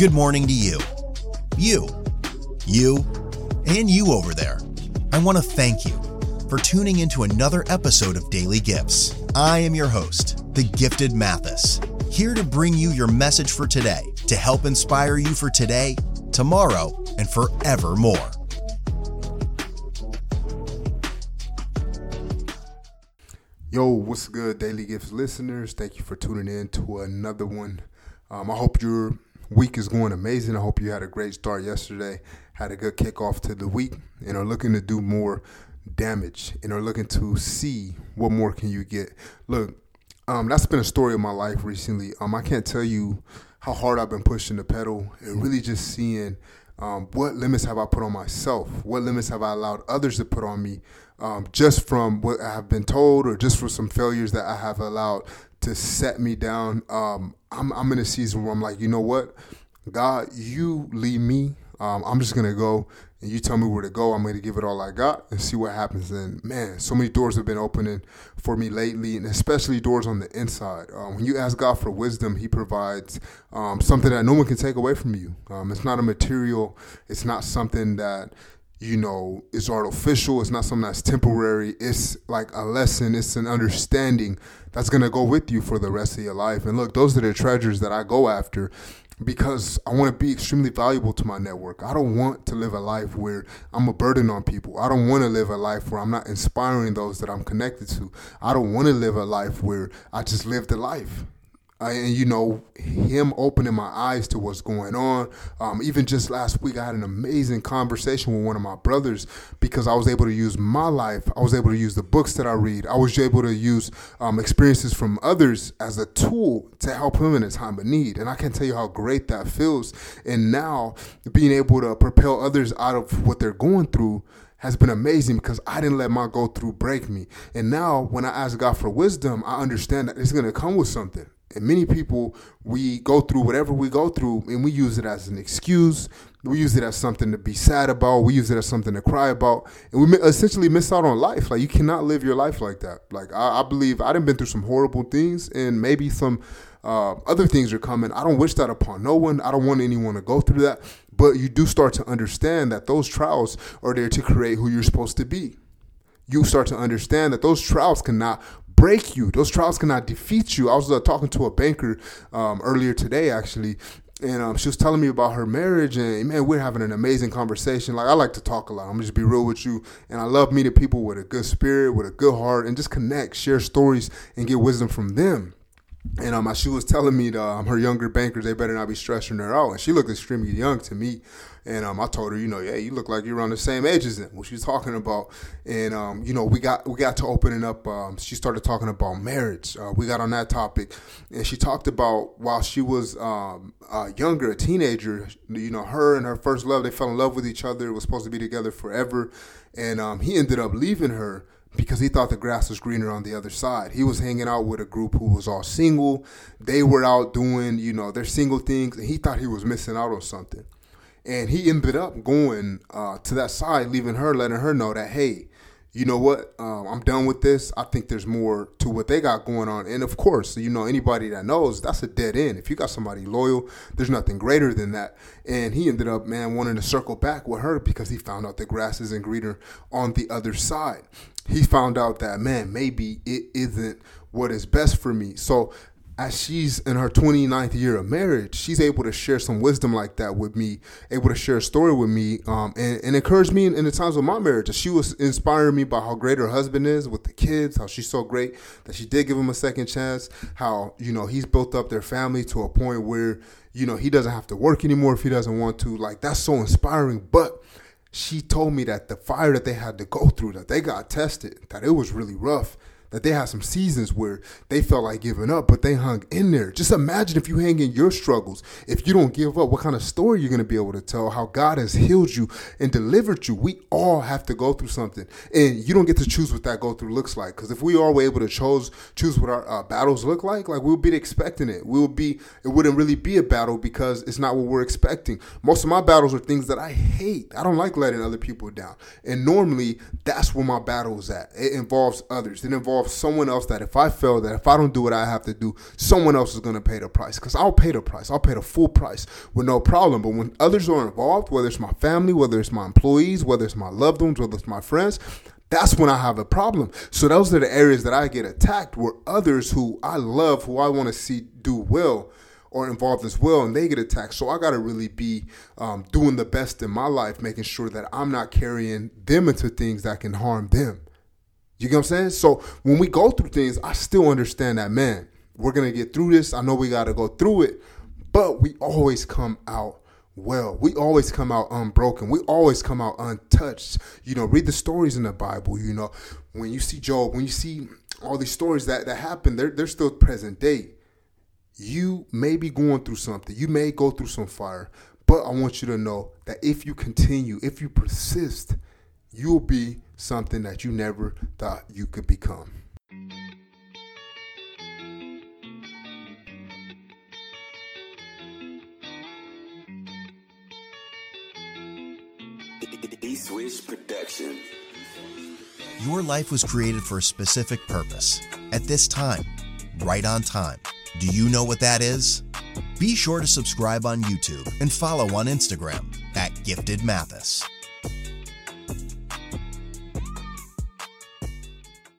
Good morning to you. You. You. And you over there. I want to thank you for tuning into another episode of Daily Gifts. I am your host, the Gifted Mathis, here to bring you your message for today to help inspire you for today, tomorrow, and forevermore. Yo, what's good, Daily Gifts listeners? Thank you for tuning in to another one. Um, I hope your week is going amazing. I hope you had a great start yesterday, had a good kickoff to the week, and are looking to do more damage and are looking to see what more can you get. Look, um, that's been a story of my life recently. Um, I can't tell you how hard I've been pushing the pedal and really just seeing um, what limits have I put on myself? What limits have I allowed others to put on me? Um, just from what I have been told, or just for some failures that I have allowed to set me down. Um, I'm, I'm in a season where I'm like, you know what, God, you lead me. Um, I'm just gonna go and you tell me where to go. I'm to give it all I got and see what happens. And man, so many doors have been opening for me lately, and especially doors on the inside. Um, when you ask God for wisdom, He provides um, something that no one can take away from you. Um, it's not a material. It's not something that you know is artificial. It's not something that's temporary. It's like a lesson. It's an understanding that's to go with you for the rest of your life. And look, those are the treasures that I go after because I want to be extremely valuable to my network. I don't want to live a life where I'm a burden on people. I don't want to live a life where I'm not inspiring those that I'm connected to. I don't want to live a life where I just live the life and you know him opening my eyes to what's going on. Um, even just last week i had an amazing conversation with one of my brothers because i was able to use my life. I was able to use the books that i read. I was able to use um, experiences from others as a tool to help him in a time of need. And i can't tell you how great that feels. And now being able to propel others out of what they're going through has been amazing because I didn't let my go through break me. And now when I ask God for wisdom, I understand that it's going to come with something. And many people, we go through whatever we go through and we use it as an excuse. We use it as something to be sad about. We use it as something to cry about. And we essentially miss out on life. Like, you cannot live your life like that. Like, I, I believe I've been through some horrible things and maybe some uh, other things are coming. I don't wish that upon no one. I don't want anyone to go through that. But you do start to understand that those trials are there to create who you're supposed to be you start to understand that those trials cannot break you. Those trials cannot defeat you. I was uh, talking to a banker um, earlier today, actually, and um, she was telling me about her marriage and man we're having an amazing conversation like i like to talk a lot i'm just be real with you and i love meeting people with a good spirit with a good heart and just connect share stories and get wisdom from them and um, she was telling me um, her younger bankers they better not be stressing her out, and she looked extremely young to me. And um, I told her, you know, yeah, you look like you're around the same age as them. What she's talking about, and um, you know, we got we got to opening up. Um, she started talking about marriage. Uh, we got on that topic, and she talked about while she was um, uh, younger, a teenager. You know, her and her first love, they fell in love with each other. It was supposed to be together forever, and um, he ended up leaving her because he thought the grass was greener on the other side. He was hanging out with a group who was all single. They were out doing, you know, their single things, and he thought he was missing out on something. And he ended up going uh, to that side, leaving her, letting her know that, hey, you know what? Um, I'm done with this. I think there's more to what they got going on. And of course, you know, anybody that knows that's a dead end. If you got somebody loyal, there's nothing greater than that. And he ended up, man, wanting to circle back with her because he found out the grass isn't greener on the other side. He found out that, man, maybe it isn't what is best for me. So as she's in her 29th year of marriage, she's able to share some wisdom like that with me, able to share a story with me, um, and, and encourage me in, in, the times of my marriage. She was inspiring me by how great her husband is with the kids, how she's so great that she did give him a second chance, how, you know, he's built up their family to a point where, you know, he doesn't have to work anymore if he doesn't want to. Like, that's so inspiring. But she told me that the fire that they had to go through, that they got tested, that it was really rough that they had some seasons where they felt like giving up, but they hung in there. Just imagine if you hang in your struggles, if you don't give up, what kind of story you're going to be able to tell, how God has healed you and delivered you. We all have to go through something, and you don't get to choose what that go through looks like. Because if we all were able to choose choose what our uh, battles look like, like we'll be expecting it. We'll be it wouldn't really be a battle because it's not what we're expecting. Most of my battles are things that I hate. I don't like letting other people down, and normally that's where my battle is at. It involves others. It involves involve someone else that if I fail, that if I don't do what I have to do, someone else is going to pay the price. Because I'll pay the price. I'll pay the full price with no problem. But when others are involved, whether it's my family, whether it's my employees, whether it's my loved ones, whether it's my friends, that's when I have a problem. So those are the areas that I get attacked where others who I love, who I want to see do well, are involved as well and they get attacked. So I got to really be um, doing the best in my life, making sure that I'm not carrying them into things that can harm them. You get what I'm saying? So when we go through things, I still understand that, man, we're going to get through this. I know we got to go through it, but we always come out well. We always come out unbroken. We always come out untouched. You know, read the stories in the Bible. You know, when you see Job, when you see all these stories that, that happen, they're, they're still present day you may be going through something. You may go through some fire. But I want you to know that if you continue, if you persist, you'll be something that you never thought you could become. Swish Production. Your life was created for a specific purpose at this time, right on time. Do you know what that is? Be sure to subscribe on YouTube and follow on Instagram at Gifted Mathis.